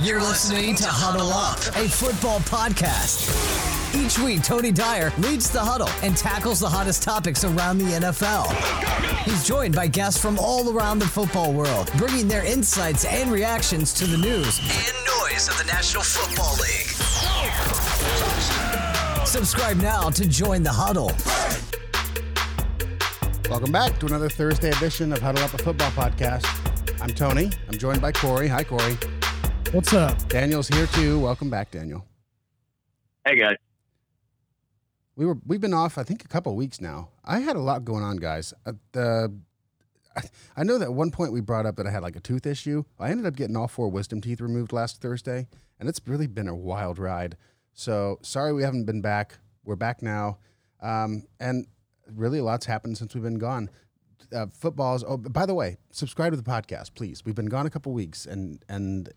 You're listening to Huddle Up, a football podcast. Each week, Tony Dyer leads the huddle and tackles the hottest topics around the NFL. He's joined by guests from all around the football world, bringing their insights and reactions to the news and noise of the National Football League. Subscribe now to join the huddle. Welcome back to another Thursday edition of Huddle Up a Football Podcast. I'm Tony. I'm joined by Corey. Hi, Corey. What's up? Daniel's here too. Welcome back, Daniel. Hey guys. We were we've been off I think a couple weeks now. I had a lot going on, guys. Uh, the I, I know that at one point we brought up that I had like a tooth issue. I ended up getting all four wisdom teeth removed last Thursday, and it's really been a wild ride. So sorry we haven't been back. We're back now, um, and really a lot's happened since we've been gone. Uh, footballs. Oh, by the way, subscribe to the podcast, please. We've been gone a couple weeks, and and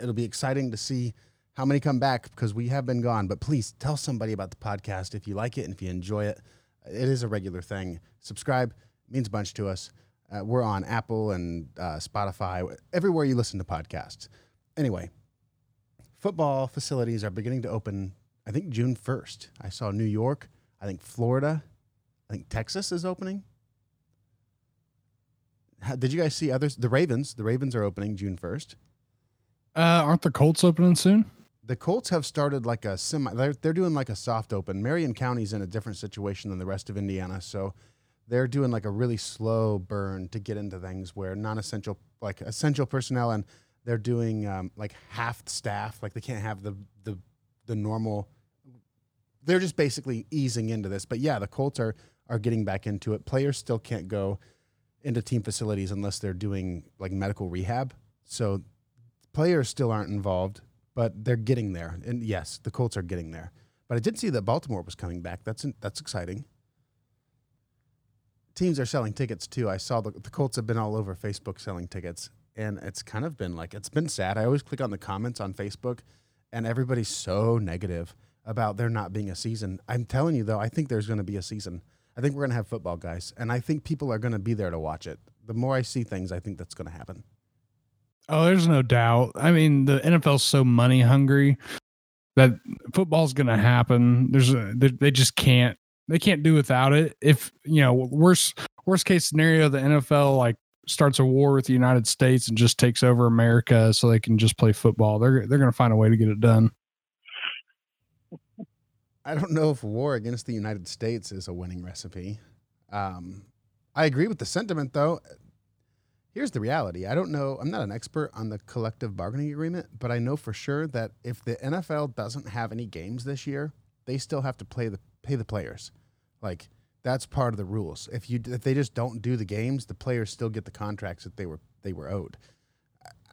it'll be exciting to see how many come back because we have been gone. But please tell somebody about the podcast if you like it and if you enjoy it. It is a regular thing. Subscribe means a bunch to us. Uh, we're on Apple and uh, Spotify, everywhere you listen to podcasts. Anyway, football facilities are beginning to open. I think June first. I saw New York. I think Florida. I think Texas is opening. How, did you guys see others? The Ravens. The Ravens are opening June first. Uh, aren't the Colts opening soon? the Colts have started like a semi. They're, they're doing like a soft open. Marion County's in a different situation than the rest of Indiana, so they're doing like a really slow burn to get into things where non-essential, like essential personnel, and they're doing um, like half staff. Like they can't have the the the normal. They're just basically easing into this. But yeah, the Colts are are getting back into it. Players still can't go into team facilities unless they're doing like medical rehab. So players still aren't involved but they're getting there. And yes, the Colts are getting there. But I did see that Baltimore was coming back. That's that's exciting. Teams are selling tickets too. I saw the, the Colts have been all over Facebook selling tickets, and it's kind of been like it's been sad. I always click on the comments on Facebook, and everybody's so negative about there not being a season. I'm telling you though, I think there's going to be a season. I think we're going to have football, guys, and I think people are going to be there to watch it. The more I see things, I think that's going to happen. Oh, there's no doubt. I mean, the NFL's so money hungry that football's going to happen. There's a, they, just can't they can't do without it. If you know worst worst case scenario, the NFL like starts a war with the United States and just takes over America so they can just play football. They're they're going to find a way to get it done. I don't know if war against the United States is a winning recipe. Um, I agree with the sentiment, though. Here's the reality. I don't know. I'm not an expert on the collective bargaining agreement, but I know for sure that if the NFL doesn't have any games this year, they still have to play the pay the players. Like that's part of the rules. If you if they just don't do the games, the players still get the contracts that they were they were owed.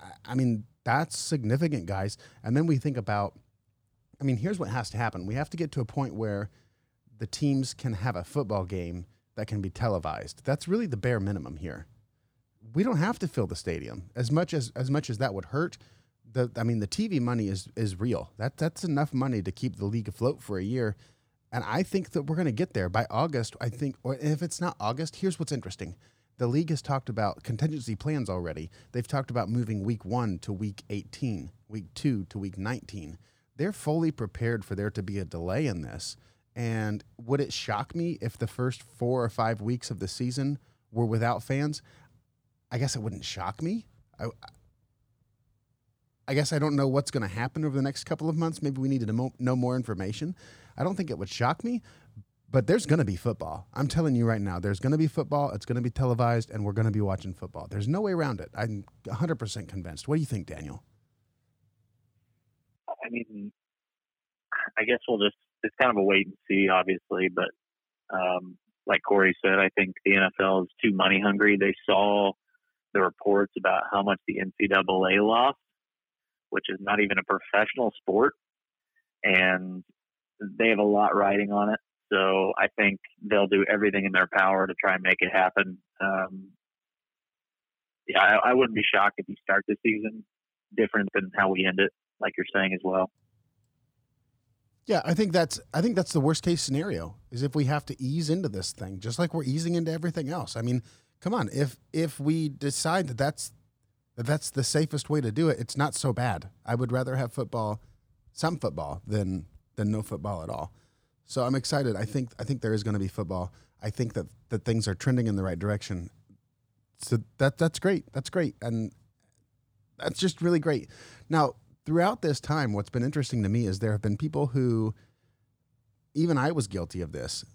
I, I mean, that's significant, guys. And then we think about I mean, here's what has to happen. We have to get to a point where the teams can have a football game that can be televised. That's really the bare minimum here we don't have to fill the stadium as much as as much as that would hurt. The I mean, the TV money is is real. That that's enough money to keep the league afloat for a year, and I think that we're going to get there by August. I think, or if it's not August, here's what's interesting. The league has talked about contingency plans already. They've talked about moving week one to week 18, week two to week 19. They're fully prepared for there to be a delay in this. And would it shock me if the first four or five weeks of the season were without fans? I guess it wouldn't shock me. I, I guess I don't know what's going to happen over the next couple of months. Maybe we need to know more information. I don't think it would shock me, but there's going to be football. I'm telling you right now, there's going to be football. It's going to be televised, and we're going to be watching football. There's no way around it. I'm 100% convinced. What do you think, Daniel? I mean, I guess we'll just, it's kind of a wait and see, obviously, but um, like Corey said, I think the NFL is too money hungry. They saw the reports about how much the NCAA lost, which is not even a professional sport, and they have a lot riding on it. So I think they'll do everything in their power to try and make it happen. Um, yeah, I, I wouldn't be shocked if you start the season different than how we end it, like you're saying as well. Yeah, I think that's I think that's the worst case scenario is if we have to ease into this thing, just like we're easing into everything else. I mean, come on if if we decide that that's that that's the safest way to do it. It's not so bad. I would rather have football, some football, than than no football at all. So I'm excited. I think I think there is going to be football. I think that that things are trending in the right direction. So that that's great. That's great, and that's just really great. Now, throughout this time, what's been interesting to me is there have been people who, even I was guilty of this.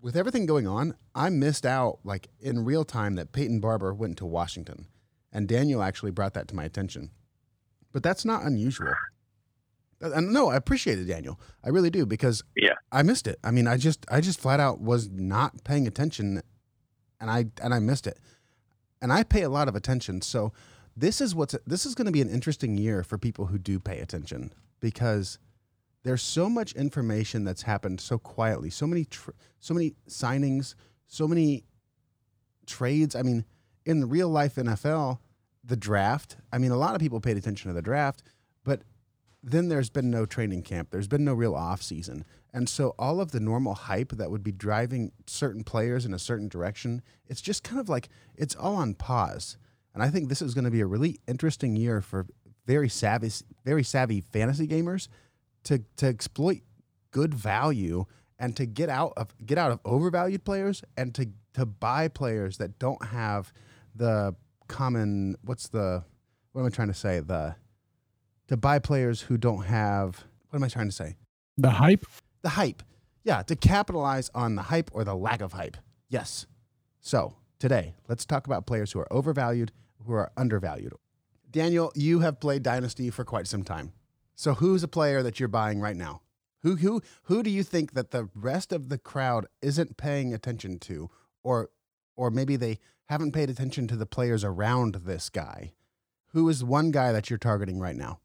With everything going on, I missed out like in real time that Peyton Barber went to Washington, and Daniel actually brought that to my attention. But that's not unusual. And no, I appreciate it, Daniel. I really do because Yeah. I missed it. I mean, I just I just flat out was not paying attention, and I and I missed it. And I pay a lot of attention, so this is what's this is going to be an interesting year for people who do pay attention because there's so much information that's happened so quietly, so many tr- so many signings, so many trades. I mean, in the real life NFL, the draft. I mean, a lot of people paid attention to the draft, but then there's been no training camp. There's been no real off season. And so all of the normal hype that would be driving certain players in a certain direction, it's just kind of like it's all on pause. And I think this is going to be a really interesting year for very savvy very savvy fantasy gamers to to exploit good value and to get out of get out of overvalued players and to to buy players that don't have the common what's the what am I trying to say? The to buy players who don't have what am I trying to say? The hype. the hype. Yeah to capitalize on the hype or the lack of hype. Yes. So today let's talk about players who are overvalued who are undervalued. Daniel you have played dynasty for quite some time so who's a player that you're buying right now who who who do you think that the rest of the crowd isn't paying attention to or or maybe they haven't paid attention to the players around this guy who is one guy that you're targeting right now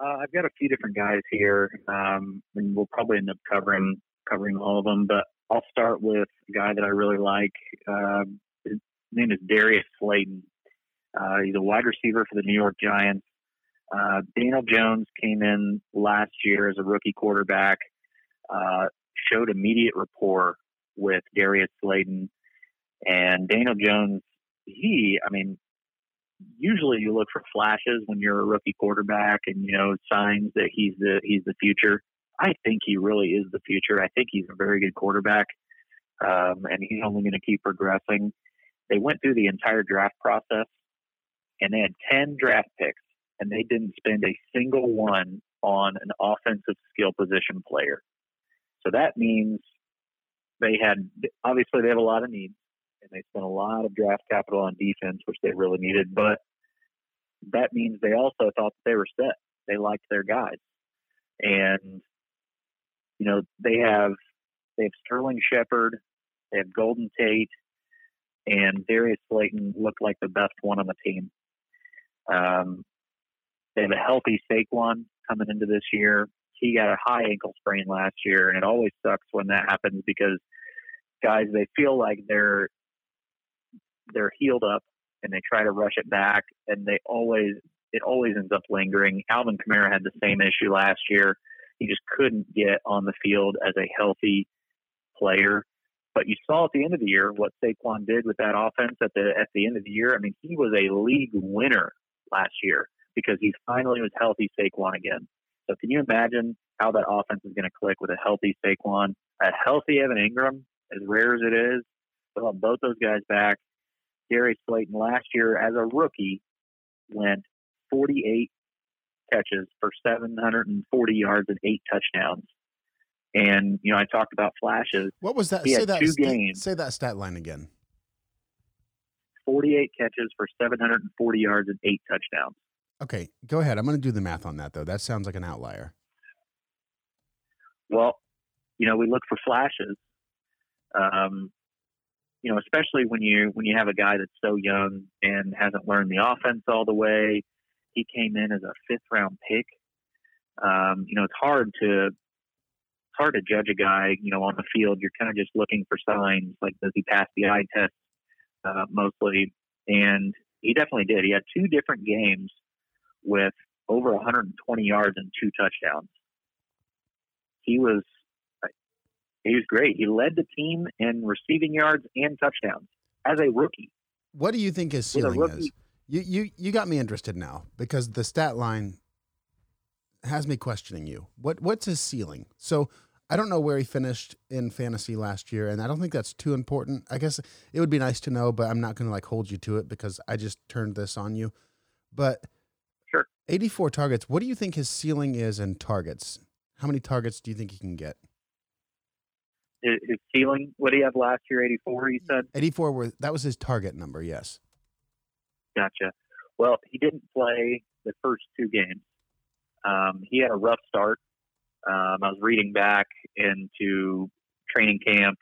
Uh, I've got a few different guys here, um, and we'll probably end up covering covering all of them. But I'll start with a guy that I really like. Uh, his name is Darius Slayton. Uh, he's a wide receiver for the New York Giants. Uh, Daniel Jones came in last year as a rookie quarterback, uh, showed immediate rapport with Darius Slayton, and Daniel Jones. He, I mean, usually you look for flashes when you're a rookie quarterback and you know signs that he's the he's the future. I think he really is the future. I think he's a very good quarterback, um, and he's only going to keep progressing. They went through the entire draft process, and they had ten draft picks, and they didn't spend a single one on an offensive skill position player. So that means they had obviously they have a lot of needs and they spent a lot of draft capital on defense, which they really needed. But that means they also thought that they were set. They liked their guys, and you know they have they have Sterling Shepard, they have Golden Tate, and Darius Slayton looked like the best one on the team. Um, they have a healthy Saquon coming into this year. He got a high ankle sprain last year, and it always sucks when that happens because guys they feel like they're they're healed up and they try to rush it back and they always it always ends up lingering. Alvin Kamara had the same issue last year. He just couldn't get on the field as a healthy player. But you saw at the end of the year what Saquon did with that offense at the at the end of the year. I mean, he was a league winner last year because he finally was healthy Saquon again. So can you imagine how that offense is going to click with a healthy Saquon, a healthy Evan Engram, as rare as it is? Have both those guys back. Gary Slayton last year as a rookie went 48 catches for 740 yards and eight touchdowns. And you know, I talked about flashes. what was that He say that two sta- games. say that stat line again 48 catches for 740 yards and eight touchdowns. Okay go ahead i'm going to do the math on that though that sounds like an outlier Well, you know, we look for flashes. Um, you know, especially when you when you have a guy that's so young and hasn't learned the offense all the way. He came in as a fifth round pick. Um, you know, it's hard to it's hard to judge a guy. You know, on the field, you're kind of just looking for signs like does he pass the eye test uh, mostly, and he definitely did. He had two different games with over 120 yards and two touchdowns he was he was great. He led the team in receiving yards and touchdowns as a rookie. What do you think his ceiling rookie- is? You you you got me interested now because the stat line has me questioning you. What what's his ceiling? So I don't know where he finished in fantasy last year, and I don't think that's too important. I guess it would be nice to know, but I'm not going to like hold you to it because I just turned this on you. But. 84 targets. What do you think his ceiling is in targets? How many targets do you think he can get? His, ceiling, what did he have last year? 84, you said? 84 were that was his target number, yes. Gotcha. Well, he didn't play the first two games. Um, he had a rough start. Um, I was reading back into training camp.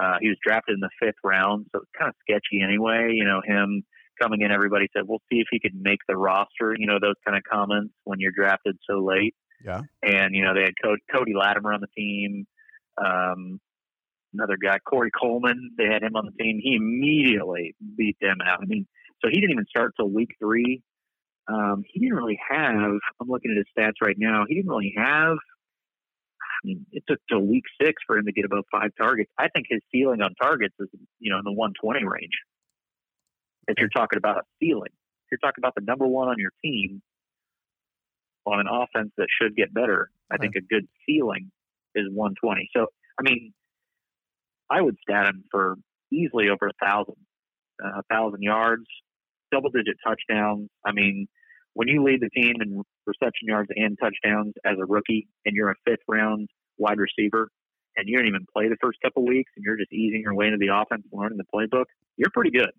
Uh, he was drafted in the fifth round, so it's kind of sketchy anyway. You know, him coming in, everybody said, we'll see if he could make the roster. You know, those kind of comments when you're drafted so late. Yeah. And, you know, they had Cody, Cody Latimer on the team. Um, another guy, Corey Coleman, they had him on the team. He immediately beat them out. I mean, so he didn't even start till week three. Um, he didn't really have. I'm looking at his stats right now. He didn't really have. I mean, it took till week six for him to get above five targets. I think his ceiling on targets is, you know, in the 120 range. If you're talking about a ceiling, if you're talking about the number one on your team on an offense that should get better, I think a good ceiling is 120. So, I mean, I would stat him for easily over a thousand, uh, a thousand yards, double digit touchdowns. I mean, when you lead the team in reception yards and touchdowns as a rookie, and you're a fifth round wide receiver, and you don't even play the first couple weeks, and you're just easing your way into the offense, learning the playbook, you're pretty good.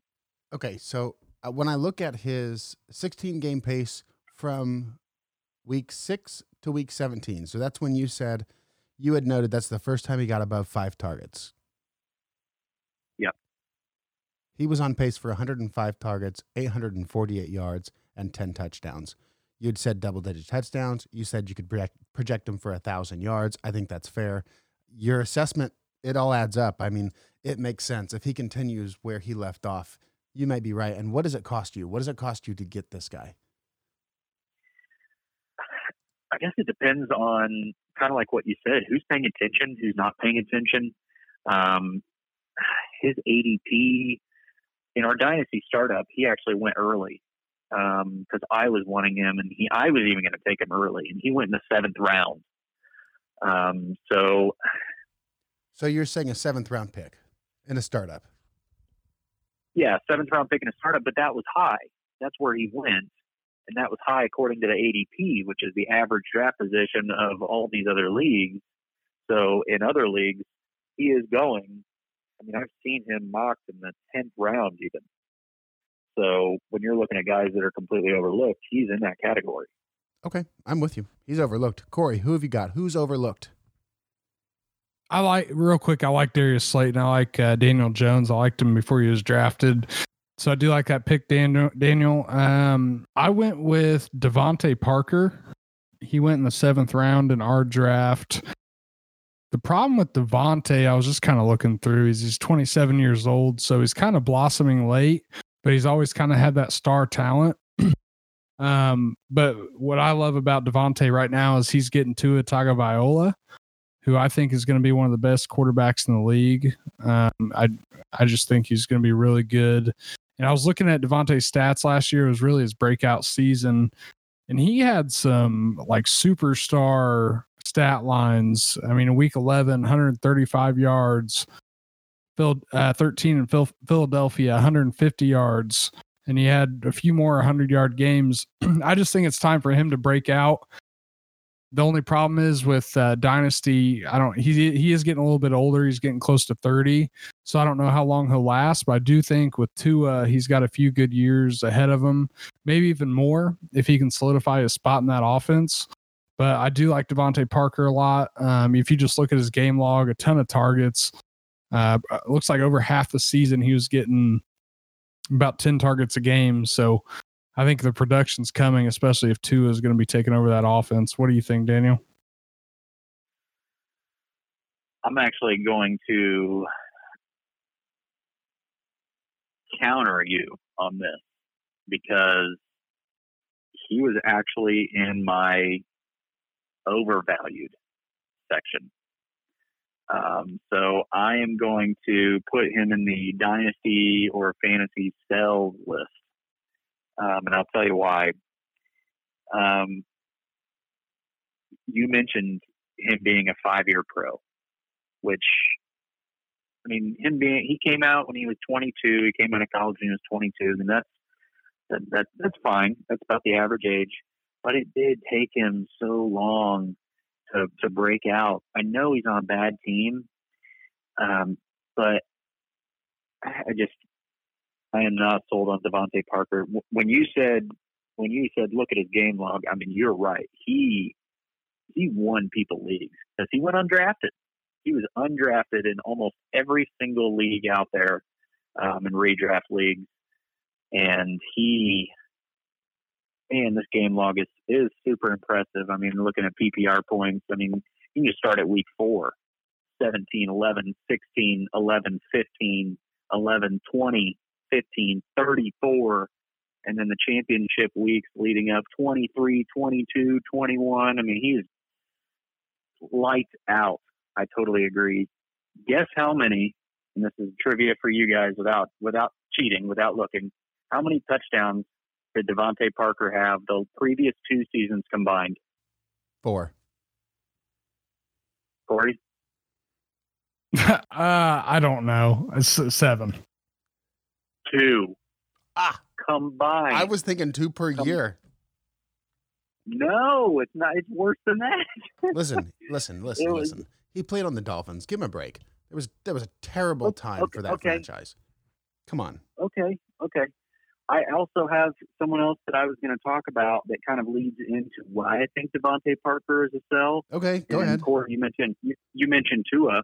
Okay, so uh, when I look at his 16 game pace from week six to week 17, so that's when you said you had noted that's the first time he got above five targets. Yep. He was on pace for 105 targets, 848 yards, and 10 touchdowns. You'd said double digit touchdowns. You said you could project, project him for a thousand yards. I think that's fair. Your assessment, it all adds up. I mean, it makes sense. If he continues where he left off, you might be right. And what does it cost you? What does it cost you to get this guy? I guess it depends on kind of like what you said, who's paying attention, who's not paying attention. Um, his ADP in our dynasty startup, he actually went early because um, I was wanting him, and he I was even going to take him early, and he went in the seventh round. Um, so, so you're saying a seventh round pick in a startup? Yeah, seventh round pick in a startup, but that was high. That's where he went, and that was high according to the ADP, which is the average draft position of all these other leagues. So in other leagues, he is going. I mean, I've seen him mocked in the tenth round even. So when you're looking at guys that are completely overlooked, he's in that category. Okay, I'm with you. He's overlooked. Corey, who have you got? Who's overlooked? I like real quick. I like Darius Slayton. I like uh, Daniel Jones. I liked him before he was drafted, so I do like that pick, Daniel. Daniel. Um, I went with DeVante Parker. He went in the seventh round in our draft. The problem with DeVante, I was just kind of looking through. He's he's 27 years old, so he's kind of blossoming late, but he's always kind of had that star talent. um, but what I love about DeVante right now is he's getting to a Tagovailoa who I think is going to be one of the best quarterbacks in the league. Um, I I just think he's going to be really good. And I was looking at DeVante's stats last year; it was really his breakout season, and he had some like superstar stat lines. I mean, week 11, 135 yards, uh, 13 in Phil, Philadelphia, 150 yards, and he had a few more 100 yard games. I just think it's time for him to break out. The only problem is with uh, Dynasty. I don't. He he is getting a little bit older. He's getting close to thirty, so I don't know how long he'll last. But I do think with Tua, he's got a few good years ahead of him, maybe even more if he can solidify his spot in that offense. But I do like DeVante Parker a lot. Um, if you just look at his game log, a ton of targets. Uh, looks like over half the season he was getting about ten targets a game. So I think the production's coming, especially if Tua is going to be taking over that offense. What do you think, Daniel? I'm actually going to counter you on this because he was actually in my overvalued section. Um, so I am going to put him in the dynasty or fantasy sell list, um, and I'll tell you why. Um, you mentioned him being a five-year pro, which I mean, him being he came out when he was 22. He came out of college when he was 22, and that's that, that that's fine. That's about the average age. But it did take him so long to to break out. I know he's on a bad team, um, but I just I am not sold on DeVante Parker. When you said when you said look at his game log, I mean you're right. He he won people leagues because he went undrafted. He was undrafted in almost every single league out there um, in redraft leagues, and he man, this game log is is super impressive. I mean, looking at PPR points, I mean, you can just start at week four 17, 11, 16, 11, 15, 11, 20, 15, 34, and then the championship weeks leading up 23, 22, 21. I mean, he's lights out. I totally agree. Guess how many, and this is trivia for you guys without without cheating, without looking, how many touchdowns did DeVante Parker have the previous two seasons combined? Four. Corey? uh, I don't know. It's seven. Two. Ah, combined. I was thinking two per Com- year. No, it's not. It's worse than that. listen, listen, listen, was, listen. He played on the Dolphins. Give him a break. There was there was a terrible time for that okay. franchise. Come on. Okay, okay. I also have someone else that I was going to talk about that kind of leads into why I think DeVante Parker is a sell. Okay, go and ahead. Corey, you mentioned you, you mentioned Tua.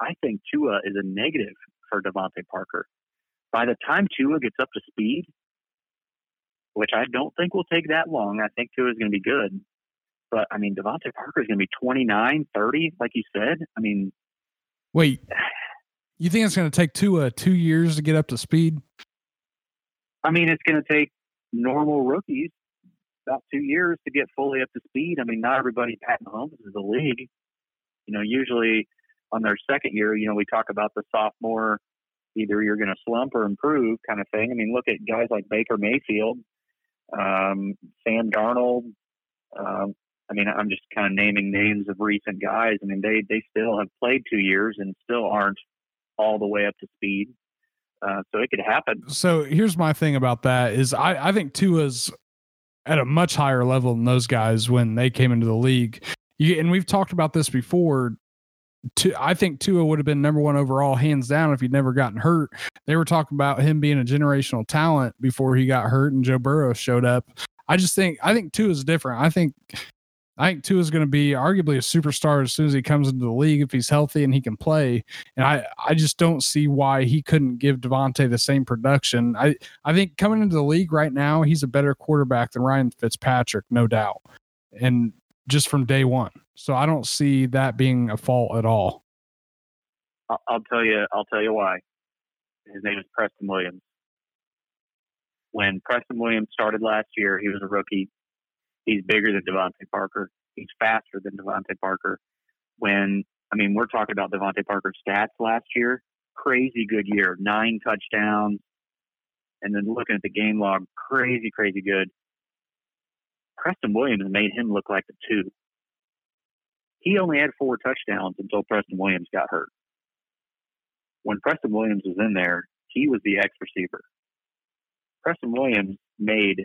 I think Tua is a negative for DeVante Parker. By the time Tua gets up to speed, which I don't think will take that long, I think Tua is going to be good. But I mean, DeVante Parker is going to be 29, 30, like you said. I mean, wait, you think it's going to take Tua two years to get up to speed? I mean, it's going to take normal rookies about two years to get fully up to speed. I mean, not everybody Pat Mahomes is the league. You know, usually on their second year, you know, we talk about the sophomore, either you're going to slump or improve kind of thing. I mean, look at guys like Baker Mayfield, um, Sam Darnold. Um, I mean, I'm just kind of naming names of recent guys. I mean, they they still have played two years and still aren't all the way up to speed. Uh, so it could happen. So here's my thing about that is I, I think Tua's at a much higher level than those guys when they came into the league. You, and we've talked about this before. I think Tua would have been number one overall, hands down, if he'd never gotten hurt. They were talking about him being a generational talent before he got hurt and Joe Burrow showed up. I just think I think Tua is different. I think I think Tua is going to be arguably a superstar as soon as he comes into the league if he's healthy and he can play. And I, I just don't see why he couldn't give DeVante the same production. I, I think coming into the league right now, he's a better quarterback than Ryan Fitzpatrick, no doubt. And just from day one. So I don't see that being a fault at all. I'll tell you. I'll tell you why. His name is Preston Williams. When Preston Williams started last year, he was a rookie he's bigger than DeVante Parker. He's faster than DeVante Parker. When I mean, we're talking about DeVante Parker's stats last year. Crazy good year, nine touchdowns, and then looking at the game log, crazy, crazy good. Preston Williams made him look like the two. He only had four touchdowns until Preston Williams got hurt. When Preston Williams was in there, he was the X receiver. Preston Williams made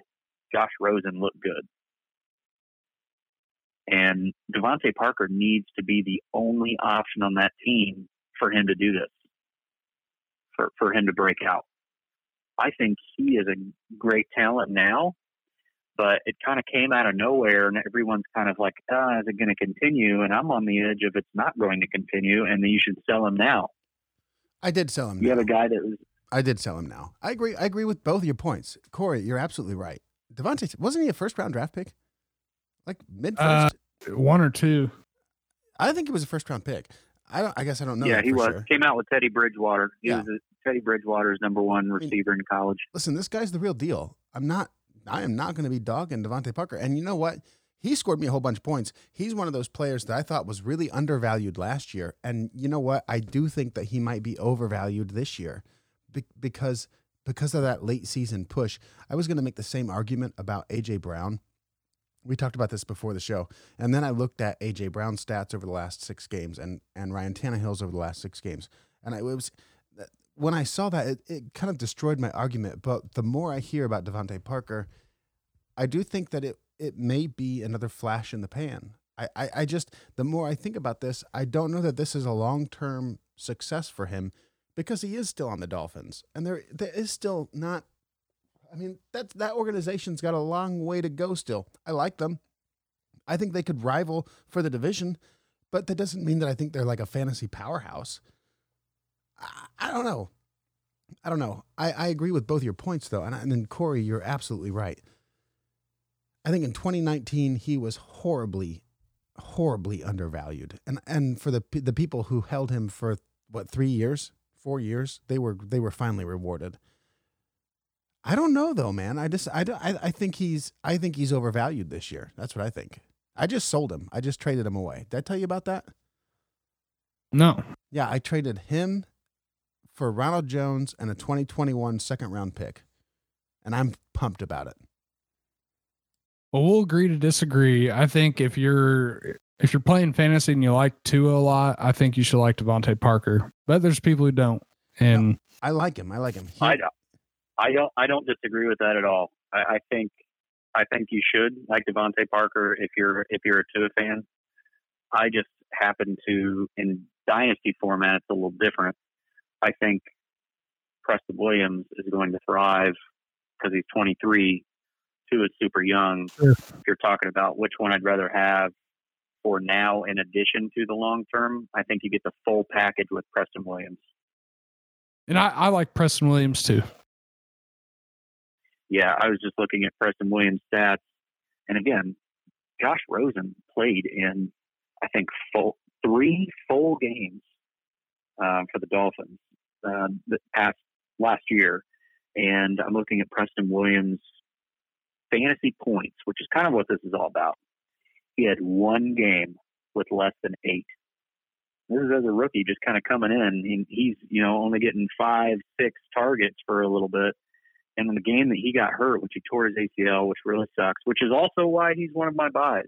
Josh Rosen look good. And DeVante Parker needs to be the only option on that team for him to do this, for, for him to break out. I think he is a great talent now, but it kind of came out of nowhere, and everyone's kind of like, ah, is it going to continue? And I'm on the edge of it's not going to continue, and then you should sell him now. I did sell him. You now. have a guy that was. I did sell him now. I agree. I agree with both of your points, Corey. You're absolutely right. DeVante wasn't he a first round draft pick? Like mid first? Uh, one or two. I think it was a first round pick. I don't. I guess I don't know. Yeah, he was. Sure. Came out with Teddy Bridgewater. He yeah. was a, Teddy Bridgewater's number one receiver I mean, in college. Listen, this guy's the real deal. I'm not. I am not going to be dogging DeVante Parker. And you know what? he scored me a whole bunch of points. He's one of those players that I thought was really undervalued last year. And you know what? I do think that he might be overvalued this year be- because because of that late season push. I was going to make the same argument about AJ Brown. We talked about this before the show. And then I looked at AJ Brown's stats over the last 6 games and and Ryan Tannehill's over the last 6 games. And I, it was when I saw that, it, it kind of destroyed my argument. But the more I hear about DeVante Parker, I do think that it it may be another flash in the pan. I, I, I just the more I think about this, I don't know that this is a long term success for him because he is still on the Dolphins. And there there is still not I mean, that that organization's got a long way to go still. I like them. I think they could rival for the division, but that doesn't mean that I think they're like a fantasy powerhouse. I, I don't know. I don't know. I, I agree with both your points though, and, and then Corey, you're absolutely right. I think in 2019 he was horribly, horribly undervalued, and and for the the people who held him for what three years, four years, they were they were finally rewarded. I don't know though, man. I just I, I I think he's I think he's overvalued this year. That's what I think. I just sold him. I just traded him away. Did I tell you about that? No. Yeah, I traded him for Ronald Jones and a 2021 second round pick. And I'm pumped about it. Well, we'll agree to disagree. I think if you're if you're playing fantasy and you like Tua a lot, I think you should like DeVante Parker. But there's people who don't. And no, I like him. I like him. He, I don't. I don't. I don't disagree with that at all. I, I think. I think you should like DeVante Parker if you're if you're a Tua fan. I just happen to in dynasty format it's a little different. I think Preston Williams is going to thrive because he's 23. Two is super young. Sure. If you're talking about which one I'd rather have for now, in addition to the long term, I think you get the full package with Preston Williams. And I, I like Preston Williams too. Yeah, I was just looking at Preston Williams' stats, and again, Josh Rosen played in, I think, full three full games uh, for the Dolphins uh, past last year, and I'm looking at Preston Williams' fantasy points, which is kind of what this is all about. He had one game with less than eight. This is as a rookie, just kind of coming in. And he's you know only getting five, six targets for a little bit. And in the game that he got hurt, which he tore his ACL, which really sucks, which is also why he's one of my buys,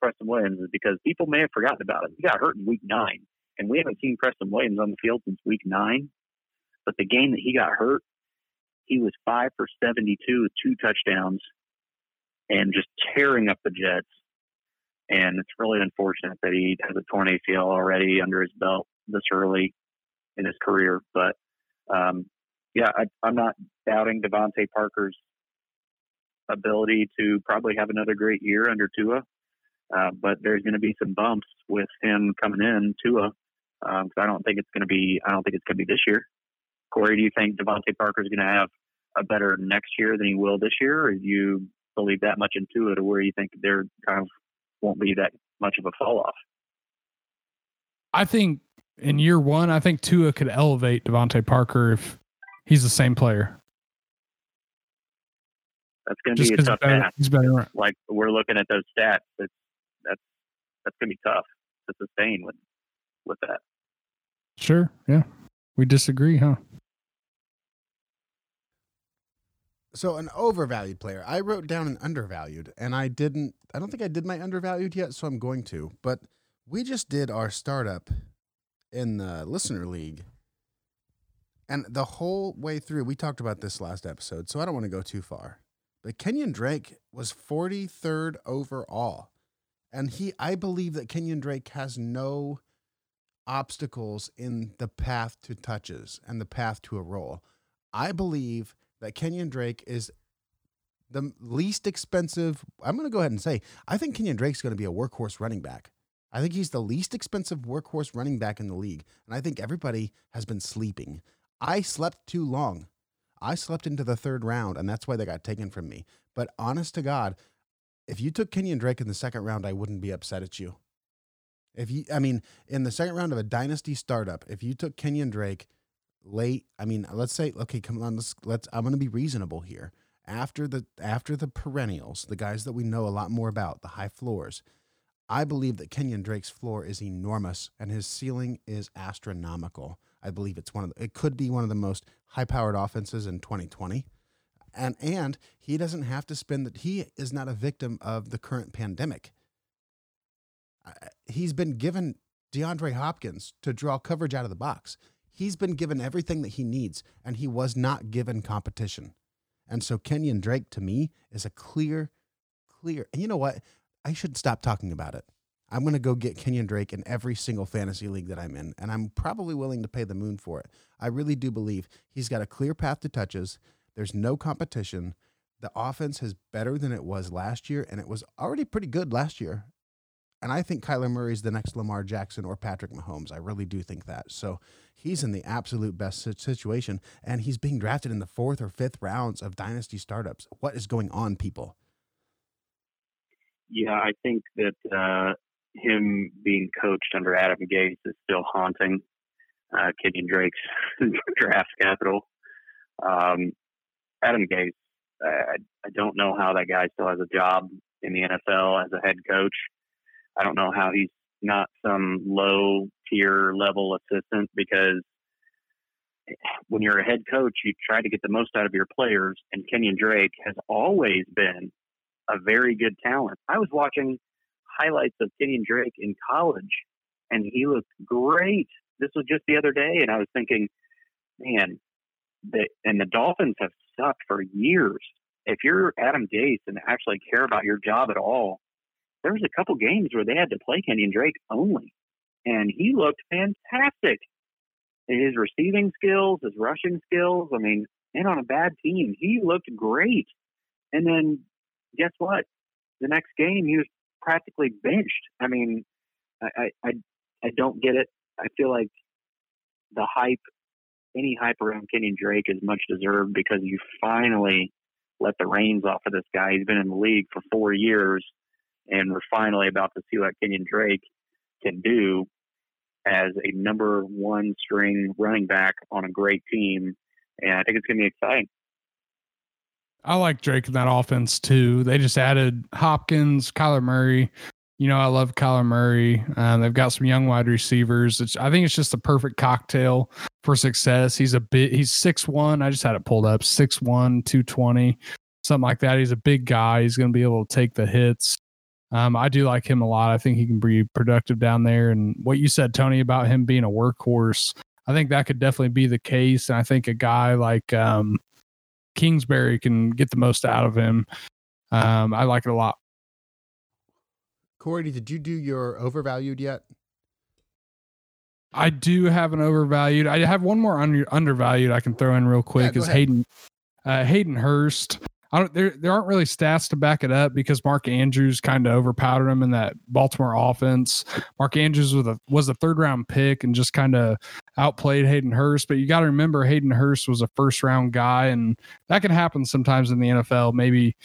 Preston Williams, is because people may have forgotten about it. He got hurt in week nine, and we haven't seen Preston Williams on the field since week nine. But the game that he got hurt, he was five for 72 with two touchdowns and just tearing up the Jets. And it's really unfortunate that he has a torn ACL already under his belt this early in his career. But um, yeah, I, am not doubting DeVante Parker's ability to probably have another great year under Tua. Uh, but there's going to be some bumps with him coming in Tua because um, I don't think it's going to be I don't think it's going to be this year. Corey, do you think DeVante Parker is going to have a better next year than he will this year, or do you believe that much into it, or where you think there kind of won't be that much of a fall off? I think in year one, I think Tua could elevate DeVante Parker if he's the same player. That's going to be a tough better, task. He's better. Like we're looking at those stats. It's, that's that's going to be tough to sustain with with that. Sure. Yeah. We disagree, huh? So an overvalued player. I wrote down an undervalued, and I didn't. I don't think I did my undervalued yet, so I'm going to. But we just did our startup in the listener league, and the whole way through, we talked about this last episode, so I don't want to go too far. But Kenyon Drake was 43rd overall, and he. I believe that Kenyon Drake has no obstacles in the path to touches and the path to a role. I believe that Kenyon Drake is the least expensive. I'm going to go ahead and say, I think Kenyon Drake's going to be a workhorse running back. I think he's the least expensive workhorse running back in the league. And I think everybody has been sleeping. I slept too long. I slept into the third round, and that's why they got taken from me. But honest to God, if you took Kenyon Drake in the second round, I wouldn't be upset at you. If you, I mean, in the second round of a dynasty startup, if you took Kenyon Drake late. I mean, let's say, okay, come on, let's let's. I'm going to be reasonable here, after the after the perennials, the guys that we know a lot more about, the high floors, I believe that Kenyon Drake's floor is enormous and his ceiling is astronomical. I believe it's one of the, it could be one of the most high-powered offenses in 2020. And and he doesn't have to spend that he is not a victim of the current pandemic. He's been given DeAndre Hopkins to draw coverage out of the box. He's been given everything that he needs and he was not given competition. And so Kenyon Drake to me is a clear, clear. And you know what? I should stop talking about it. I'm going to go get Kenyon Drake in every single fantasy league that I'm in, and I'm probably willing to pay the moon for it. I really do believe he's got a clear path to touches. There's no competition. The offense is better than it was last year, and it was already pretty good last year. And I think Kyler Murray is the next Lamar Jackson or Patrick Mahomes. I really do think that. So he's in the absolute best situation, and he's being drafted in the fourth or fifth rounds of dynasty startups. What is going on, people? Yeah, I think that uh, him being coached under Adam Gase is still haunting uh, Kenyon Drake's draft capital. Um, Adam Gase, I, I don't know how that guy still has a job in the NFL as a head coach. I don't know how he's not some low tier level assistant because when you're a head coach, you try to get the most out of your players. And Kenyon Drake has always been a very good talent. I was watching highlights of Kenyon Drake in college, and he looked great. This was just the other day, and I was thinking, man, the, and the Dolphins have sucked for years. If you're Adam Gase and actually care about your job at all, there was a couple games where they had to play Kenyon Drake only, and he looked fantastic. His receiving skills, his rushing skills. I mean, and on a bad team, he looked great. And then guess what? The next game, he was practically benched. I mean, I I I don't get it. I feel like the hype, any hype around Kenyon Drake is much deserved because you finally let the reins off of this guy. He's been in the league for four years and we're finally about to see what Kenyon Drake can do as a number one string running back on a great team. And I think it's going to be exciting. I like Drake in that offense too. They just added Hopkins, Kyler Murray. You know, I love Kyler Murray. Um, they've got some young wide receivers. It's, I think it's just a perfect cocktail for success. He's a bit, he's six one. I just had it pulled up, six one, two twenty, something like that. He's a big guy. He's going to be able to take the hits. Um, I do like him a lot. I think he can be productive down there. And what you said, Tony, about him being a workhorse, I think that could definitely be the case. And I think a guy like um, Kingsbury can get the most out of him. Um, I like it a lot. Corey, did you do your overvalued yet? I do have an overvalued. I have one more under, undervalued I can throw in real quick yeah, is Hayden uh, Hayden Hurst. I don't, there, there aren't really stats to back it up because Mark Andrews kind of overpowered him in that Baltimore offense. Mark Andrews was a was a third round pick and just kind of outplayed Hayden Hurst. But you got to remember Hayden Hurst was a first round guy, and that can happen sometimes in the NFL. Maybe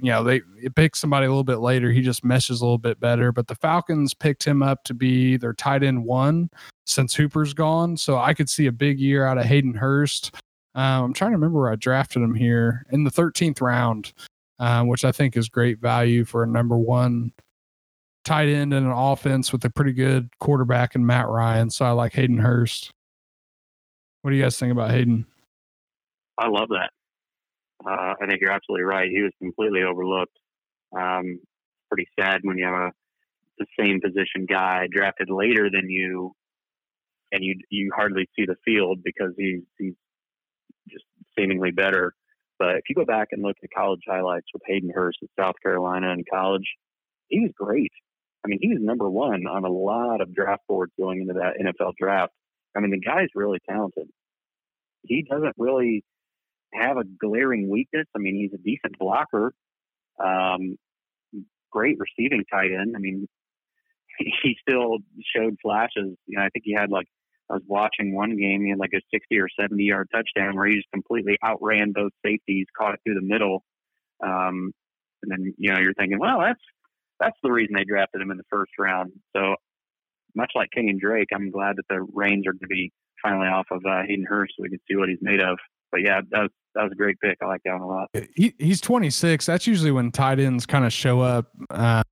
you know they pick somebody a little bit later, he just meshes a little bit better. But the Falcons picked him up to be their tight end one since Hooper's gone, so I could see a big year out of Hayden Hurst. Um, I'm trying to remember where I drafted him here in the 13th round, uh, which I think is great value for a number one tight end in an offense with a pretty good quarterback in Matt Ryan. So I like Hayden Hurst. What do you guys think about Hayden? I love that. Uh, I think you're absolutely right. He was completely overlooked. Um, pretty sad when you have a the same position guy drafted later than you, and you you hardly see the field because he's he's seemingly better. But if you go back and look at college highlights with Hayden Hurst at South Carolina in college, he was great. I mean, he was number one on a lot of draft boards going into that NFL draft. I mean, the guy's really talented. He doesn't really have a glaring weakness. I mean, he's a decent blocker, um, great receiving tight end. I mean, he still showed flashes. You know, I think he had like I was watching one game, he had like a 60 or 70 yard touchdown where he just completely outran both safeties, caught it through the middle. Um, and then, you know, you're thinking, well, that's, that's the reason they drafted him in the first round. So much like Kenyon Drake, I'm glad that the reins are going to be finally off of uh, Hayden Hurst so we can see what he's made of but yeah, that was that was a great pick. I like that one a lot. He, he's 26. That's usually when tight ends kind of show up. Uh,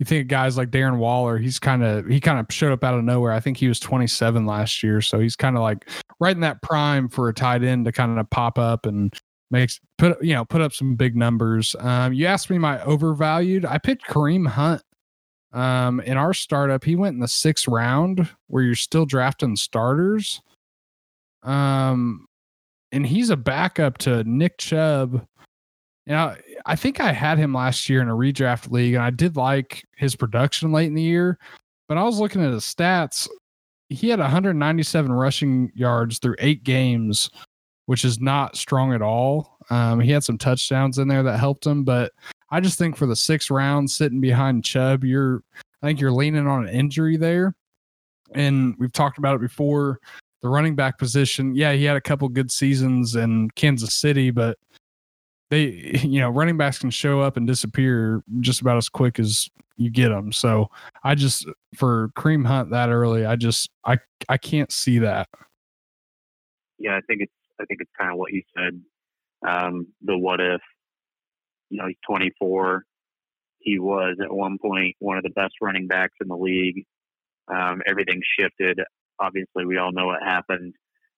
you think guys like Darren Waller, he's kind of he kind of showed up out of nowhere. I think he was 27 last year, so he's kind of like right in that prime for a tight end to kind of pop up and makes put you know put up some big numbers. Um, you asked me my overvalued. I picked Kareem Hunt. Um, in our startup, he went in the sixth round where you're still drafting starters. Um, and he's a backup to Nick Chubb I think I had him last year in a redraft league, and I did like his production late in the year. But I was looking at his stats. He had 197 rushing yards through eight games, which is not strong at all. Um, he had some touchdowns in there that helped him, but I just think for the six rounds sitting behind Chubb, you're I think you're leaning on an injury there. And we've talked about it before. The running back position, yeah, he had a couple good seasons in Kansas City, but they you know running backs can show up and disappear just about as quick as you get them so i just for Kareem Hunt that early i just i i can't see that. Yeah i think it's i think it's kind of what you said. Um the what if you know he's 24 he was at one point one of the best running backs in the league. Um everything shifted. Obviously we all know what happened.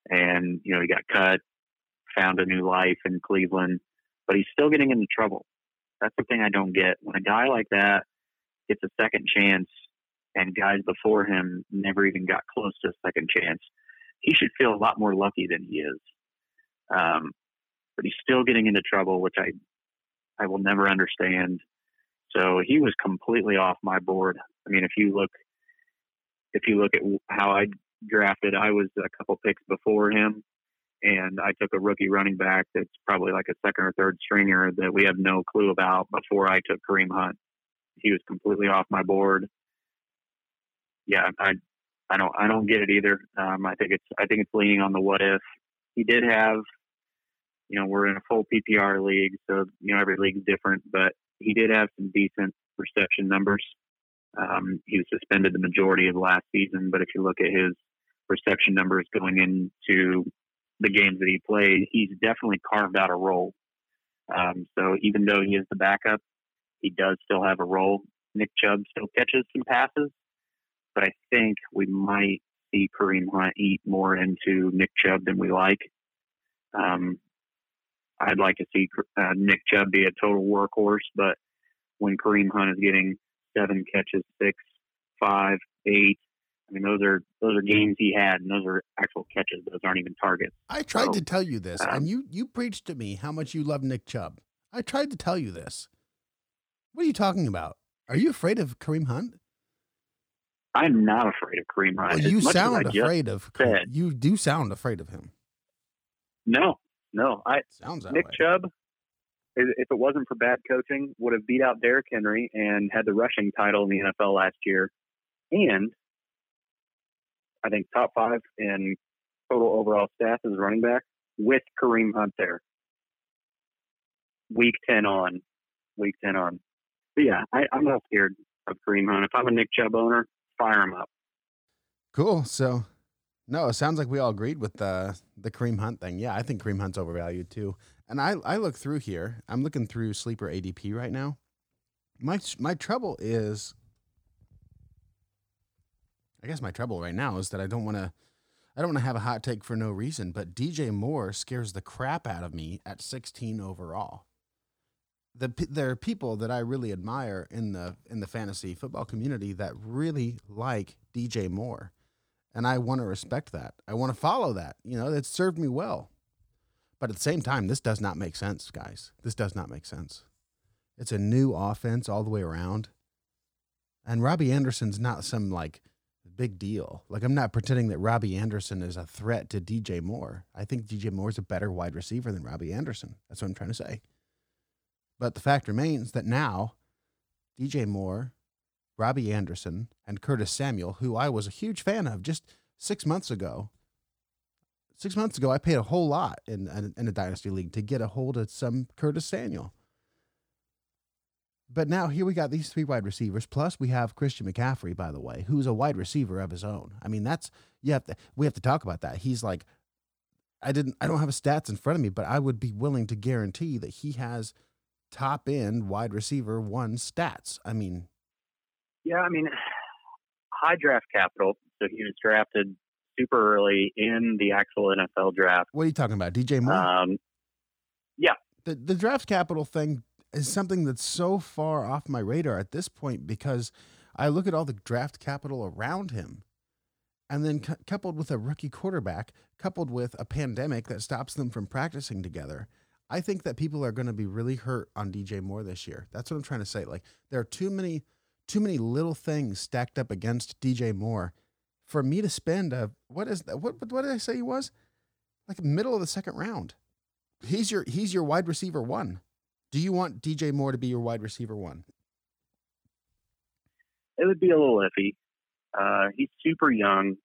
And you know he got cut found a new life in cleveland but he's still getting into trouble. That's the thing I don't get. When a guy like that gets a second chance and guys before him never even got close to a second chance, he should feel a lot more lucky than he is. Um, but he's still getting into trouble, which I I will never understand. So he was completely off my board. I mean, if you look if you look at how I drafted, I was a couple picks before him, and I took a rookie running back that's probably like a second or third stringer that we have no clue about before I took Kareem Hunt. He was completely off my board. Yeah, I I don't I don't get it either. Um, I think it's I think it's leaning on the what if. He did have, you know, we're in a full PPR league, so you know every league's different, but he did have some decent reception numbers. Um, he was suspended the majority of last season, but if you look at his reception numbers going into the games that he played, he's definitely carved out a role. Um, so even though he is the backup, he does still have a role. Nick Chubb still catches some passes, but I think we might see Kareem Hunt eat more into Nick Chubb than we like. Um, I'd like to see uh, Nick Chubb be a total workhorse, but when Kareem Hunt is getting seven catches, six, five, eight, I mean, those are those are games he had, and those are actual catches. Those aren't even targets. I tried so, to tell you this, um, and you you preached to me how much you love Nick Chubb. I tried to tell you this. What are you talking about? Are you afraid of Kareem Hunt? I'm not afraid of Kareem Hunt. Well, you sound afraid of. Said, you do sound afraid of him. No, no. I sounds Nick way. Chubb. If it wasn't for bad coaching, would have beat out Derrick Henry and had the rushing title in the NFL last year, and I think top five in total overall stats as running back with Kareem Hunt there. Week 10 on, week 10 on. But yeah, I, I'm not scared of Kareem Hunt. If I'm a Nick Chubb owner, fire him up. Cool. So, no, it sounds like we all agreed with the the Kareem Hunt thing. Yeah, I think Kareem Hunt's overvalued too. And I I look through here. I'm looking through sleeper ADP right now. My my trouble is I guess my trouble right now is that I don't want to. I don't want to have a hot take for no reason, but DJ Moore scares the crap out of me at 16 overall. The, there are people that I really admire in the in the fantasy football community that really like DJ Moore, and I want to respect that. I want to follow that. You know, it's served me well. But at the same time, this does not make sense, guys. This does not make sense. It's a new offense all the way around. And Robbie Anderson's not some like big deal. Like I'm not pretending that Robbie Anderson is a threat to DJ Moore. I think DJ Moore is a better wide receiver than Robbie Anderson. That's what I'm trying to say. But the fact remains that now DJ Moore, Robbie Anderson, and Curtis Samuel, who I was a huge fan of just six months ago. Six months ago, I paid a whole lot in, in, in a dynasty league to get a hold of some Curtis Samuel. But now here we got these three wide receivers. Plus we have Christian McCaffrey, by the way, who's a wide receiver of his own. I mean, that's you have to we have to talk about that. He's like I didn't I don't have stats in front of me, but I would be willing to guarantee that he has top end wide receiver one stats. I mean, yeah, I mean, high draft capital. So he was drafted super early in the actual NFL draft. What are you talking about, DJ Moore? Um, yeah, the the draft capital thing is something that's so far off my radar at this point because I look at all the draft capital around him, and then coupled with a rookie quarterback, coupled with a pandemic that stops them from practicing together. I think that people are going to be really hurt on DJ Moore this year. That's what I'm trying to say. Like there are too many too many little things stacked up against DJ Moore for me to spend a what is that? What what did I say he was? Like middle of the second round. He's your he's your wide receiver one. Do you want DJ Moore to be your wide receiver one? It would be a little iffy. Uh, he's super young,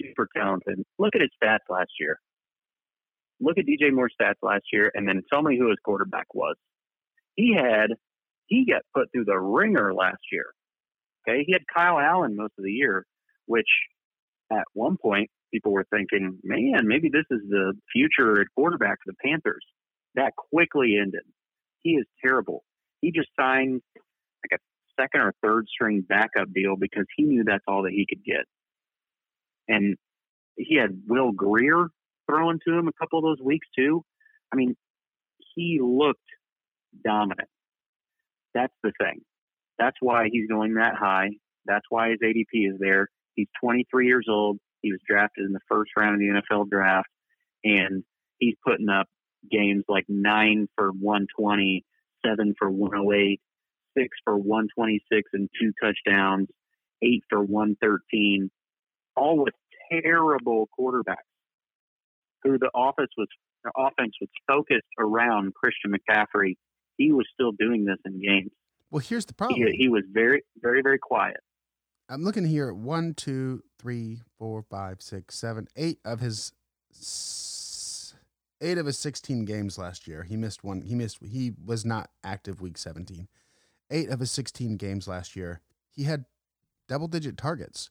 super talented. Look at his stats last year. Look at DJ Moore's stats last year, and then tell me who his quarterback was. He had he got put through the ringer last year. Okay, he had Kyle Allen most of the year, which at one point people were thinking, man, maybe this is the future at quarterback for the Panthers. That quickly ended. He is terrible. He just signed like a second or third string backup deal because he knew that's all that he could get. And he had Will Grier throwing to him a couple of those weeks too. I mean, he looked dominant. That's the thing. That's why he's going that high. That's why his ADP is there. He's 23 years old. He was drafted in the first round of the NFL draft, and he's putting up games like nine for 120, seven for 108, six for 126 and two touchdowns, eight for 113, all with terrible quarterbacks who the office was the offense was focused around Christian McCaffrey. He was still doing this in games. Well, here's the problem. He, he was very, very, very quiet. I'm looking here. at One, two, three, four, five, six, seven, eight of his eight of his 16 games last year. He missed one. He missed. He was not active week 17. Eight of his 16 games last year, he had double digit targets.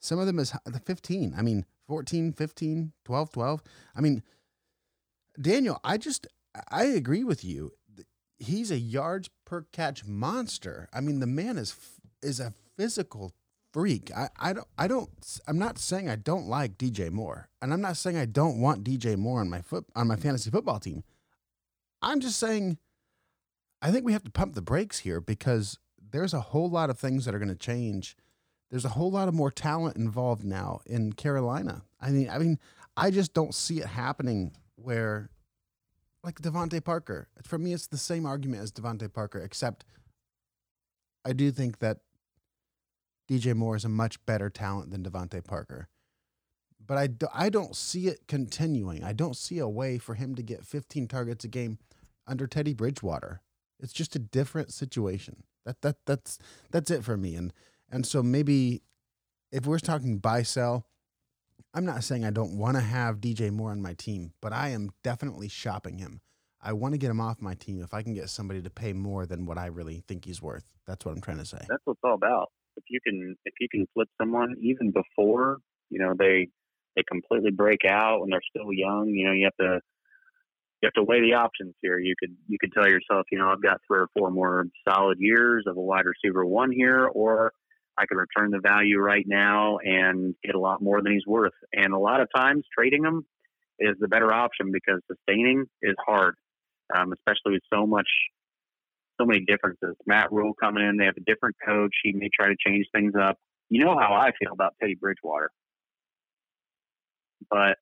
Some of them is the 15. I mean, 14, 15, 12, 12. I mean, Daniel, I just I agree with you. He's a yards per catch monster. I mean, the man is is a physical freak. I, I don't I don't I'm not saying I don't like DJ Moore. And I'm not saying I don't want DJ Moore on my foot on my fantasy football team. I'm just saying I think we have to pump the brakes here because there's a whole lot of things that are going to change. There's a whole lot of more talent involved now in Carolina. I mean, I mean, I just don't see it happening where like DeVante Parker. For me, it's the same argument as DeVante Parker, except I do think that DJ Moore is a much better talent than DeVante Parker. But I, do, I don't see it continuing. I don't see a way for him to get 15 targets a game under Teddy Bridgewater. It's just a different situation. That that that's that's it for me. And and so maybe if we're talking buy sell, I'm not saying I don't want to have DJ Moore on my team, but I am definitely shopping him. I want to get him off my team if I can get somebody to pay more than what I really think he's worth. That's what I'm trying to say. That's what it's all about. If you can if you can flip someone even before, you know, they they completely break out when they're still young, you know, you have to you have to weigh the options here. You could you could tell yourself, you know, I've got three or four more solid years of a wide receiver one here, or I could return the value right now and get a lot more than he's worth. And a lot of times, trading him is the better option because sustaining is hard, um, especially with so much, so many differences. Matt Rhule coming in, they have a different coach. He may try to change things up. You know how I feel about Teddy Bridgewater, but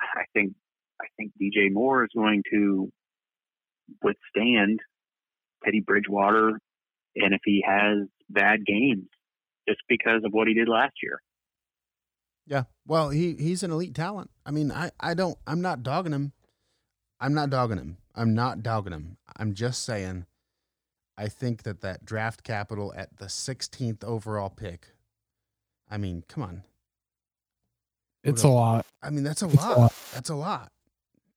I think I think DJ Moore is going to withstand Teddy Bridgewater, and if he has bad games, just because of what he did last year. Yeah, well, he he's an elite talent. I mean, I I don't I'm not dogging him. I'm not dogging him. I'm not dogging him. I'm just saying. I think that that draft capital at the 16th overall pick. I mean, come on. It's a lot. I mean, that's a It's a lot. lot. That's a lot.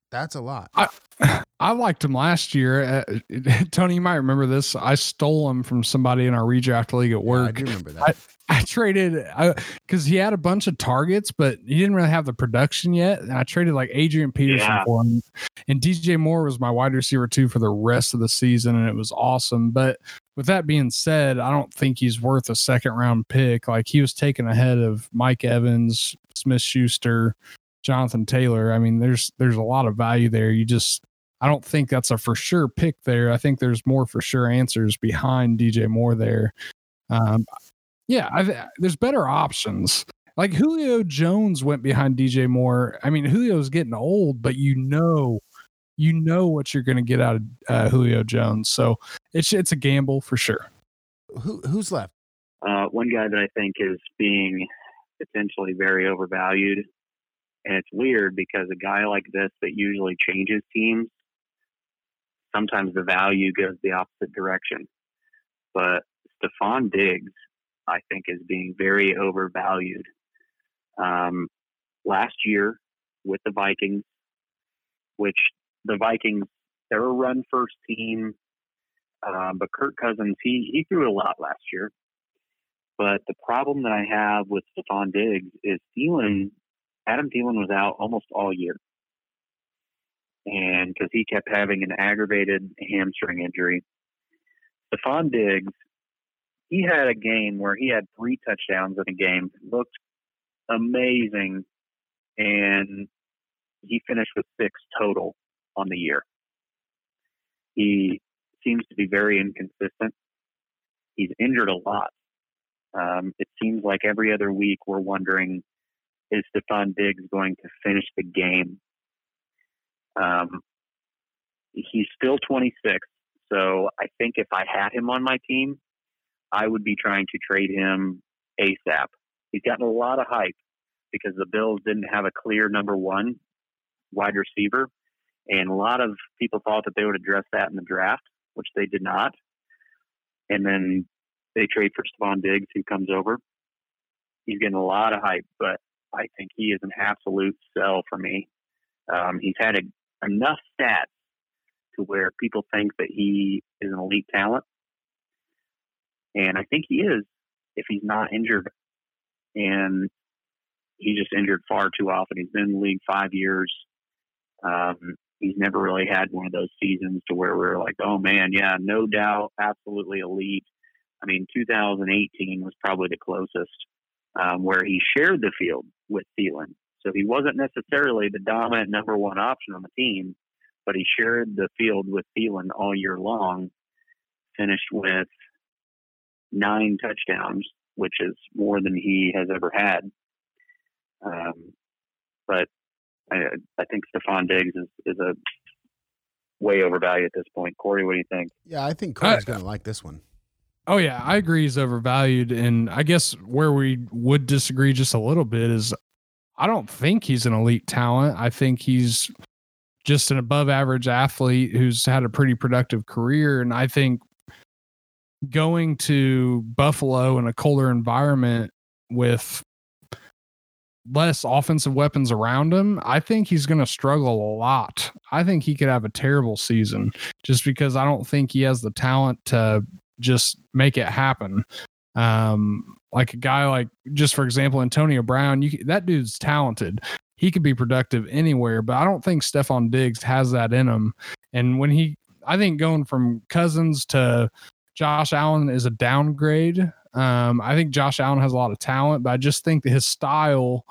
That's a lot. I I liked him last year. Uh, Tony, you might remember this. I stole him from somebody in our redraft league at work. Yeah, I do remember that. I, I traded because he had a bunch of targets, but he didn't really have the production yet. And I traded like Adrian Peterson Yeah. for him. And DJ Moore was my wide receiver too for the rest of the season, and it was awesome. But with that being said, I don't think he's worth a second round pick. Like he was taken ahead of Mike Evans, Smith Schuster, Jonathan Taylor. I mean, there's there's a lot of value there. You just I don't think that's a for sure pick there. I think there's more for sure answers behind DJ Moore there. Um, yeah, I, there's better options. Like Julio Jones went behind DJ Moore. I mean, Julio's getting old, but you know, you know what you're going to get out of uh, Julio Jones. So it's it's a gamble for sure. Who who's left? Uh, one guy that I think is being potentially very overvalued, and it's weird because a guy like this that usually changes teams, sometimes the value goes the opposite direction. But Stefon Diggs, I think, is being very overvalued. Um, last year with the Vikings, which the Vikings, they're a run first team. Um, but Kirk Cousins, he, he threw a lot last year. But the problem that I have with Stefon Diggs is Thielen, Adam Thielen was out almost all year. And because he kept having an aggravated hamstring injury. Stefon Diggs, he had a game where he had three touchdowns in a game, looked amazing, and he finished with six total on the year. He seems to be very inconsistent. He's injured a lot. Um, it seems like every other week we're wondering is Stefon Diggs going to finish the game? Um, he's still 26, so I think if I had him on my team, I would be trying to trade him ASAP. He's gotten a lot of hype because the Bills didn't have a clear number one wide receiver, and a lot of people thought that they would address that in the draft, which they did not. And then they trade for Stefon Diggs, who comes over. He's getting a lot of hype, but I think he is an absolute sell for me. Um, he's had a, enough stats to where people think that he is an elite talent, and I think he is if he's not injured. And he's just injured far too often. He's been in the league five years. Um, he's never really had one of those seasons to where we're like, oh man, yeah, no doubt, absolutely elite. I mean, 2018 was probably the closest um, where he shared the field with Thielen. So he wasn't necessarily the dominant number one option on the team, but he shared the field with Thielen all year long. Finished with nine touchdowns, which is more than he has ever had. Um, but I, I think Stefon Diggs is, is a way overvalued at this point. Corey, what do you think? Yeah, I think Cody's going to like this one. Oh yeah, I agree he's overvalued, and I guess where we would disagree just a little bit is I don't think he's an elite talent. I think he's just an above average athlete who's had a pretty productive career, and I think going to Buffalo in a colder environment with less offensive weapons around him, I think he's going to struggle a lot. I think he could have a terrible season just because I don't think he has the talent to just make it happen. Um, like a guy like, just for example, Antonio Brown, you that dude's talented. He could be productive anywhere, but I don't think Stefon Diggs has that in him. And when he, I think going from Cousins to Josh Allen is a downgrade. Um, I think Josh Allen has a lot of talent, but I just think that his style,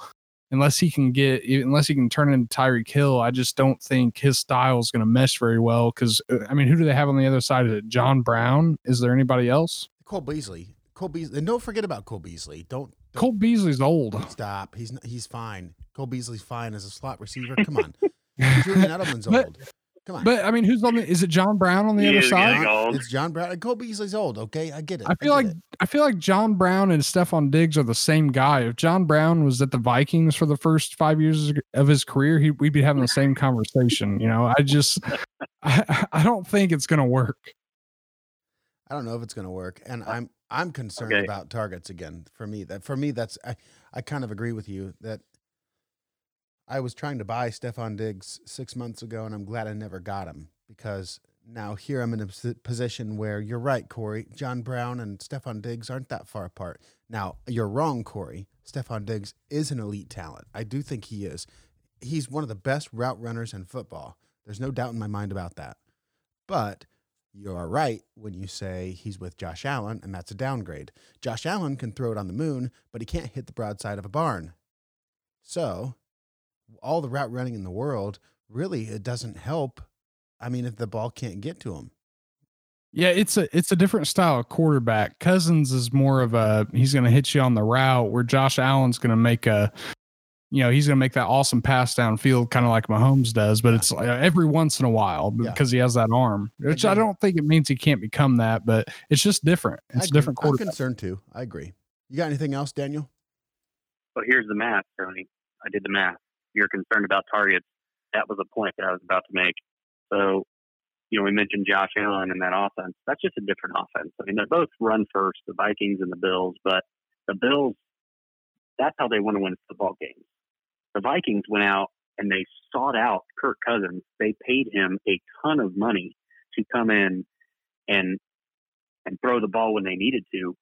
unless he can get, unless he can turn into Tyreek Hill, I just don't think his style is going to mesh very well. Because I mean, who do they have on the other side of it? John Brown. Is there anybody else? Cole Beasley. Cole Beasley. And don't forget about Cole Beasley. Don't, don't Cole Beasley's old. stop. He's he's fine. Cole Beasley's fine as a slot receiver. Come on. Julian Edelman's But- old. Come on. But I mean, who's on the? Is it John Brown on the He other side? old. It's John Brown. And Cole Beasley's old. Okay, I get it. I feel get like it. I feel like John Brown and Stefon Diggs are the same guy. If John Brown was at the Vikings for the first five years of his career, he, we'd be having the same conversation. You know, I just I, I don't think it's gonna work. I don't know if it's going to work, and uh, I'm I'm concerned Okay. about targets again. For me, that for me that's I I kind of agree with you that I was trying to buy Stefon Diggs six months ago, and I'm glad I never got him because now here I'm in a position where you're right, Corey. John Brown and Stefon Diggs aren't that far apart. Now, you're wrong, Corey. Stefon Diggs is an elite talent. I do think he is. He's one of the best route runners in football. There's no doubt in my mind about that. But you are right when you say he's with Josh Allen, and that's a downgrade. Josh Allen can throw it on the moon, but he can't hit the broadside of a barn. So, all the route running in the world, really, it doesn't help. I mean, if the ball can't get to him. Yeah, it's a it's a different style of quarterback. Cousins is more of a he's going to hit you on the route, where Josh Allen's going to make a, you know, he's going to make that awesome pass downfield, kind of like Mahomes does. But it's uh, every once in a while Yeah. because he has that arm, which I agree. don't think it means he can't become that, but it's just different. I It's a agree. different I'm concerned too. I agree. You got anything else, Daniel? But here's the math, Tony. I did the math. You're concerned about targets. That was a point that I was about to make. So, you know, we mentioned Josh Allen and that offense. That's just a different offense. I mean, they're both run first, the Vikings and the Bills, but the Bills, that's how they want to win football games. The Vikings went out and they sought out Kirk Cousins. They paid him a ton of money to come in and and throw the ball when they needed to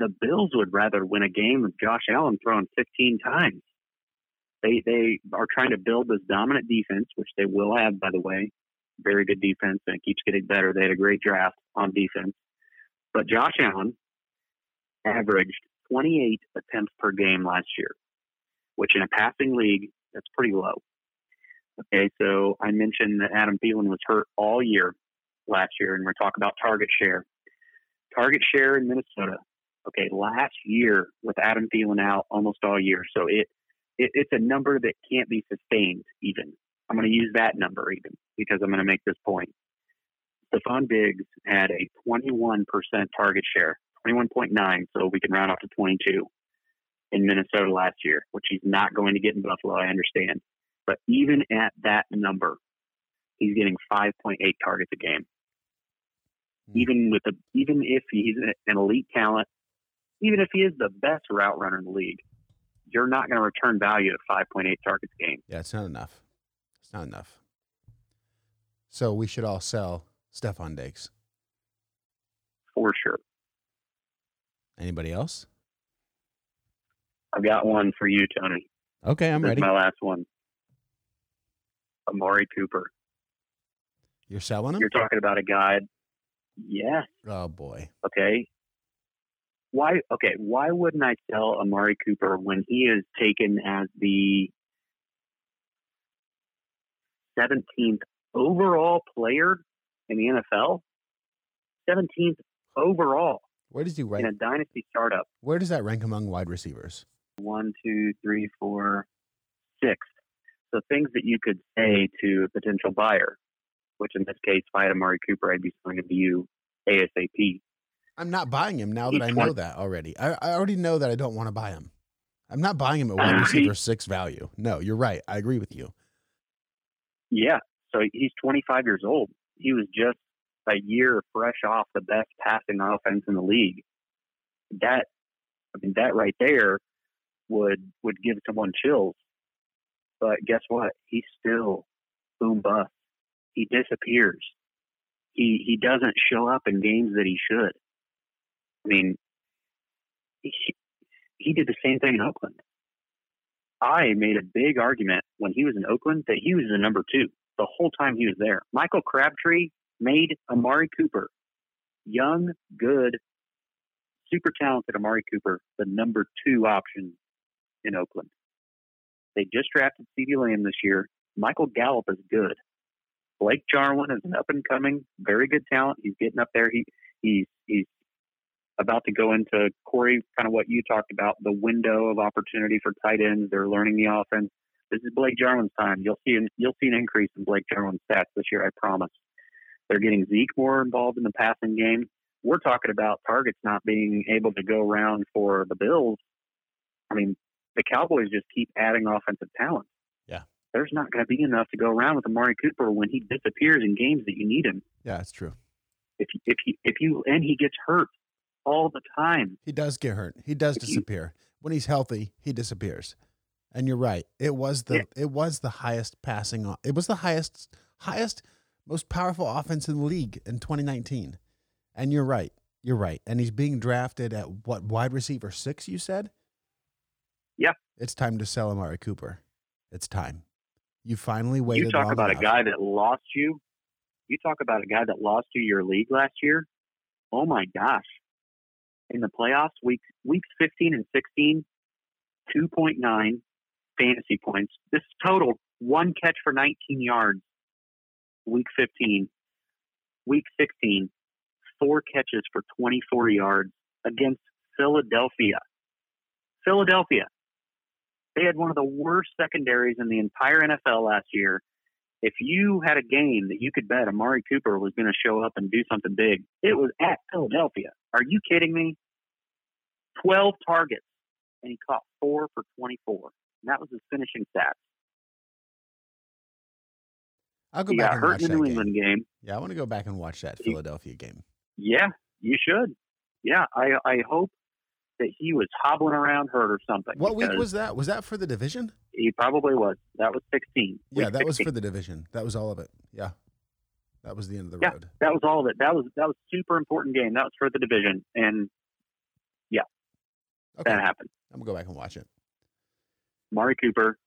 the Bills would rather win a game with Josh Allen throwing 15 times. They they are trying to build this dominant defense, which they will have, by the way. Very good defense, and it keeps getting better. They had a great draft on defense. But Josh Allen averaged 28 attempts per game last year, which in a passing league, that's pretty low. Okay, so I mentioned that Adam Thielen was hurt all year last year, and we're talking about target share. Target share in Minnesota okay, last year with Adam Thielen out almost all year. So it, it it's a number that can't be sustained even. I'm going to use that number even because I'm going to make this point. Stefon Diggs had a 21% target share, 21.9, so we can round off to 22 in Minnesota last year, which he's not going to get in Buffalo, I understand. But even at that number, he's getting 5.8 targets a game. Hmm. Even with the even if he's an elite talent, even if he is the best route runner in the league, you're not going to return value at 5.8 targets a game. Yeah, it's not enough. It's not enough. So we should all sell Stefon Diggs. for sure. Anybody else? I've got one for you, Tony. Okay, I'm this ready. my last one. Amari Cooper. You're selling him? You're talking about a guy. Yes. Oh boy. Okay. Why? Okay. Why wouldn't I sell Amari Cooper when he is taken as the 17th overall player in the NFL? 17th overall Where does he rank? in a dynasty startup. Where does that rank among wide receivers? One, two, three, four, six. So things that you could say to a potential buyer, which in this case, if I had Amari Cooper, I'd be selling him to you ASAP. I'm not buying him now that He's I know 20 that already. I, I already know that I don't want to buy him. I'm not buying him at Alright. receiver six value. No, you're right. I agree with you. Yeah. So he's 25 years old. He was just a year fresh off the best passing offense in the league. That, I mean, that right there would would give someone chills. But guess what? He's still boom bust. He disappears. He he doesn't show up in games that he should. I mean, he, he did the same thing in Oakland. I made a big argument when he was in Oakland that he was the number two the whole time he was there. Michael Crabtree made Amari Cooper, young, good, super talented Amari Cooper, the number two option in Oakland. They just drafted CeeDee Lamb this year. Michael Gallup is good. Blake Jarwin is an up and coming, very good talent. He's getting up there. He he's he's about to go into Corey, kind of what you talked about, the window of opportunity for tight ends. They're learning the offense. This is Blake Jarwin's time. You'll see an you'll see an increase in Blake Jarwin's stats this year. I promise. They're getting Zeke more involved in the passing game. We're talking about targets not being able to go around for the Bills. I mean, the Cowboys just keep adding offensive talent. Yeah. There's not going to be enough to go around with Amari Cooper when he disappears in games that you need him. Yeah, it's true. If if you, if you and he gets hurt all the time. He does get hurt. He does If you- disappear. When he's healthy, he disappears. And you're right. It was the Yeah. it was the highest passing on. It was the highest highest most powerful offense in the league in 2019. And you're right. You're right. And he's being drafted at what wide receiver six, you said? Yeah. It's time to sell Amari Cooper. It's time. You finally waited. You talk about enough. a guy that lost you. You talk about a guy that lost you your league last year. Oh my gosh. In the playoffs, week weeks 15 and 16, 2.9 fantasy points. This total one catch for 19 yards. Week 15, week 16, four catches for 24 yards against Philadelphia. Philadelphia. They had one of the worst secondaries in the entire NFL last year. If you had a game that you could bet Amari Cooper was going to show up and do something big, it was at Philadelphia. Are you kidding me? 12 targets, and he caught four for 24. And that was his finishing stats. I'll go He back and hurt watch that New game. England game. Yeah, I want to go back and watch that Philadelphia game. Yeah, you should. Yeah, I, I hope that he was hobbling around hurt or something. What week was that? Was that for the division? He probably was. That was 16. Yeah, that was for the division. That was all of it. Yeah. That was the end of the Yeah. road. That was all of it. That was that was super important game. That was for the division, and yeah. Okay. that happened. I'm going to go back and watch it. Mari Cooper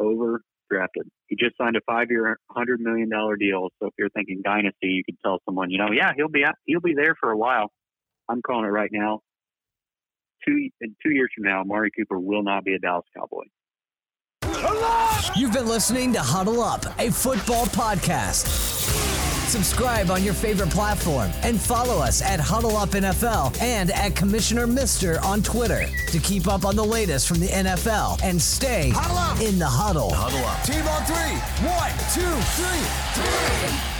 overdrafted. He just signed a five-year, hundred million dollar deal. So if you're thinking dynasty, you could tell someone, you know, yeah, he'll be out, he'll be there for a while. I'm calling it right now. Two in two years from now, Mari Cooper will not be a Dallas Cowboy. You've been listening to Huddle Up, a football podcast. Subscribe on your favorite platform and follow us at Huddle Up NFL and at Commissioner Mister on Twitter to keep up on the latest from the NFL and stay in the huddle. Huddle up. Team on three. One, two, three, three.